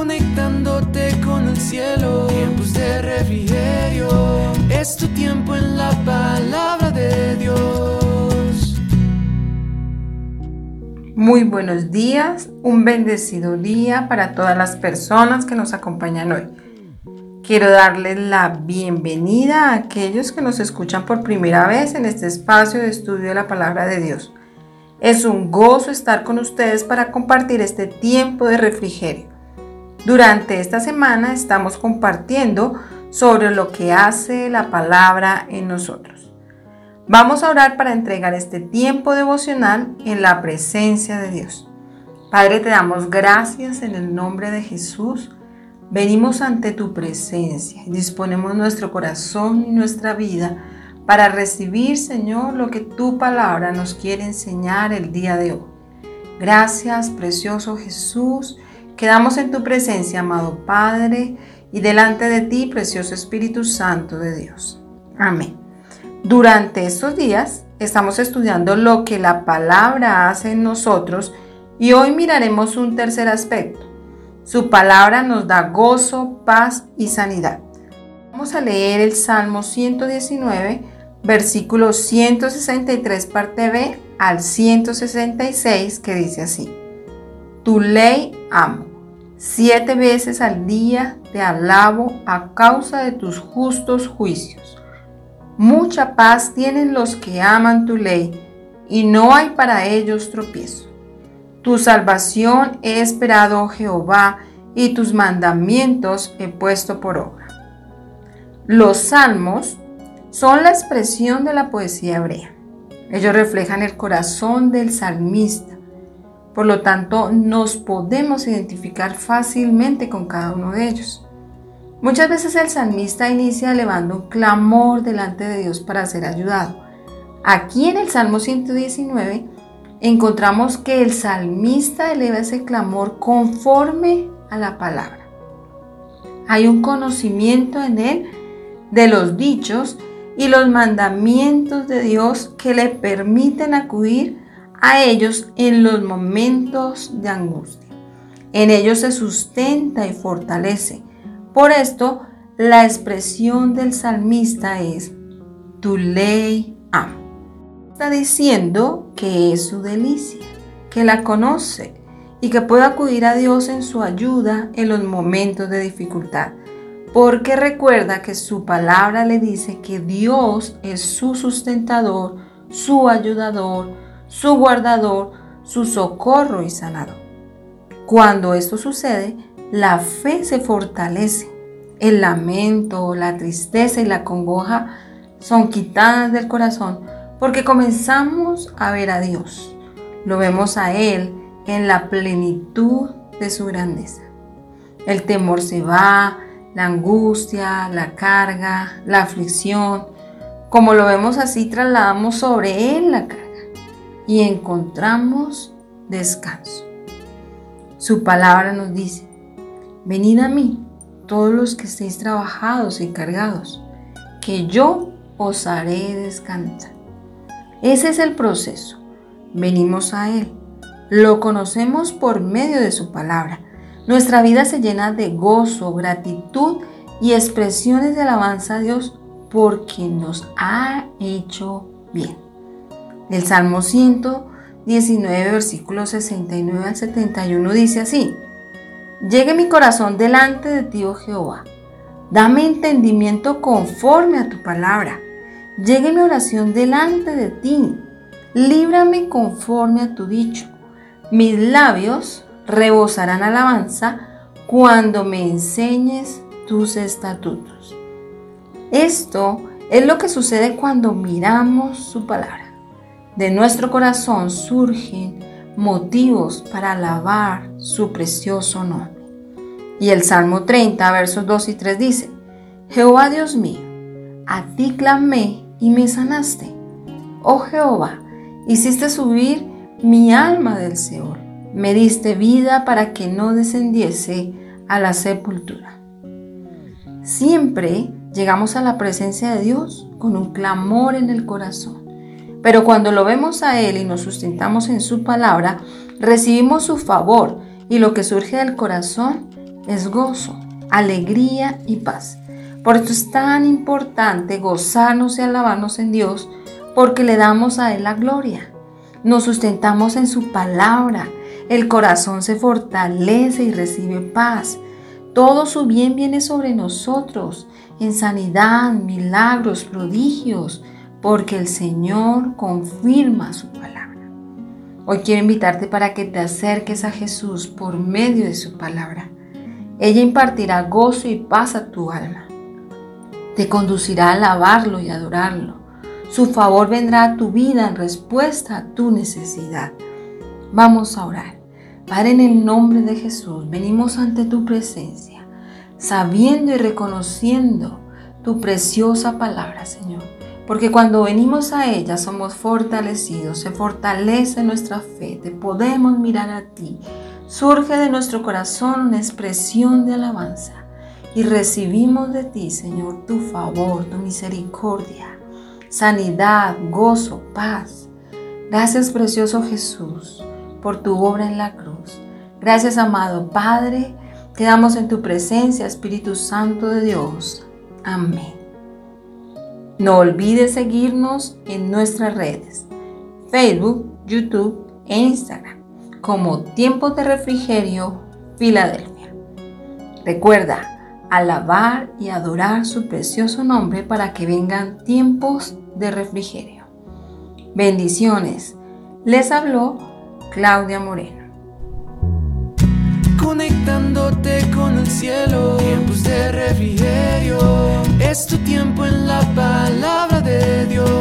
conectándote con el cielo. Tiempos de refrigerio, es tu tiempo en la palabra de Dios. Muy buenos días, un bendecido día para todas las personas que nos acompañan hoy. Quiero darles la bienvenida a aquellos que nos escuchan por primera vez en este espacio de estudio de la palabra de Dios. Es un gozo estar con ustedes para compartir este tiempo de refrigerio. Durante esta semana estamos compartiendo sobre lo que hace la palabra en nosotros. Vamos a orar para entregar este tiempo devocional en la presencia de Dios. Padre, te damos gracias en el nombre de Jesús. Venimos ante tu presencia y disponemos nuestro corazón y nuestra vida para recibir, Señor, lo que tu palabra nos quiere enseñar el día de hoy. Gracias, precioso Jesús. Quedamos en tu presencia, amado Padre, y delante de ti, precioso Espíritu Santo de Dios. Amén. Durante estos días estamos estudiando lo que la palabra hace en nosotros y hoy miraremos un tercer aspecto. Su palabra nos da gozo, paz y sanidad. Vamos a leer el Salmo 119 versículo 163 parte B al 166 que dice así, Tu ley amo, siete veces al día te alabo a causa de tus justos juicios. Mucha paz tienen los que aman tu ley y no hay para ellos tropiezo. Tu salvación he esperado, oh Jehová, y tus mandamientos he puesto por obra. Los salmos son la expresión de la poesía hebrea. Ellos reflejan el corazón del salmista. Por lo tanto, nos podemos identificar fácilmente con cada uno de ellos. Muchas veces el salmista inicia elevando un clamor delante de Dios para ser ayudado. Aquí en el Salmo 119 encontramos que el salmista eleva ese clamor conforme a la palabra. Hay un conocimiento en él de los dichos y los mandamientos de Dios que le permiten acudir a ellos en los momentos de angustia. En ellos se sustenta y fortalece. Por esto, la expresión del salmista es, tu ley amo. Está diciendo que es su delicia, que la conoce y que puede acudir a Dios en su ayuda en los momentos de dificultad porque recuerda que su palabra le dice que Dios es su sustentador, su ayudador, su guardador, su socorro y sanador. Cuando esto sucede, la fe se fortalece. El lamento, la tristeza y la congoja son quitadas del corazón porque comenzamos a ver a Dios. Lo vemos a Él en la plenitud de su grandeza. El temor se va, la angustia, la carga, la aflicción. Como lo vemos así, trasladamos sobre Él la carga y encontramos descanso. Su palabra nos dice, venid a mí todos los que estéis trabajados y cargados, que yo os haré descansar. Ese es el proceso. Venimos a Él. Lo conocemos por medio de su palabra nuestra vida se llena de gozo, gratitud y expresiones de alabanza a Dios porque nos ha hecho bien. El Salmo 119, versículos 69 al 71 dice así, Llegue mi corazón delante de ti, oh Jehová. Dame entendimiento conforme a tu palabra. Llegue mi oración delante de ti. Líbrame conforme a tu dicho. Mis labios rebosarán alabanza cuando me enseñes tus estatutos. Esto es lo que sucede cuando miramos su palabra. De nuestro corazón surgen motivos para alabar su precioso nombre. Y el Salmo 30, versos 2 y 3 dice, Jehová Dios mío, a ti clamé y me sanaste. Oh Jehová, hiciste subir mi alma del Seol me diste vida para que no descendiese a la sepultura. Siempre llegamos a la presencia de Dios con un clamor en el corazón. Pero cuando lo vemos a Él y nos sustentamos en su palabra, recibimos su favor y lo que surge del corazón es gozo, alegría y paz. Por esto es tan importante gozarnos y alabarnos en Dios porque le damos a Él la gloria. Nos sustentamos en su palabra. El corazón se fortalece y recibe paz. Todo su bien viene sobre nosotros en sanidad, milagros, prodigios, porque el Señor confirma su palabra. Hoy quiero invitarte para que te acerques a Jesús por medio de su palabra. Ella impartirá gozo y paz a tu alma. Te conducirá a alabarlo y adorarlo. Su favor vendrá a tu vida en respuesta a tu necesidad. Vamos a orar. Padre, en el nombre de Jesús, venimos ante tu presencia, sabiendo y reconociendo tu preciosa palabra, Señor. Porque cuando venimos a ella somos fortalecidos, se fortalece nuestra fe, te podemos mirar a ti surge de nuestro corazón una expresión de alabanza y recibimos de ti, Señor, tu favor, tu misericordia, sanidad, gozo, paz. Gracias, precioso Jesús, por tu obra en la cruz. Gracias, amado Padre. Quedamos en tu presencia, Espíritu Santo de Dios. Amén. No olvides seguirnos en nuestras redes, Facebook, YouTube e Instagram como tiempos de refrigerio Filadelfia. Recuerda alabar y adorar su precioso nombre para que vengan tiempos de refrigerio. Bendiciones. Les habló Claudia Moreno. Conectándote con el cielo, tiempos de refrigerio. Es tu tiempo en la palabra de Dios.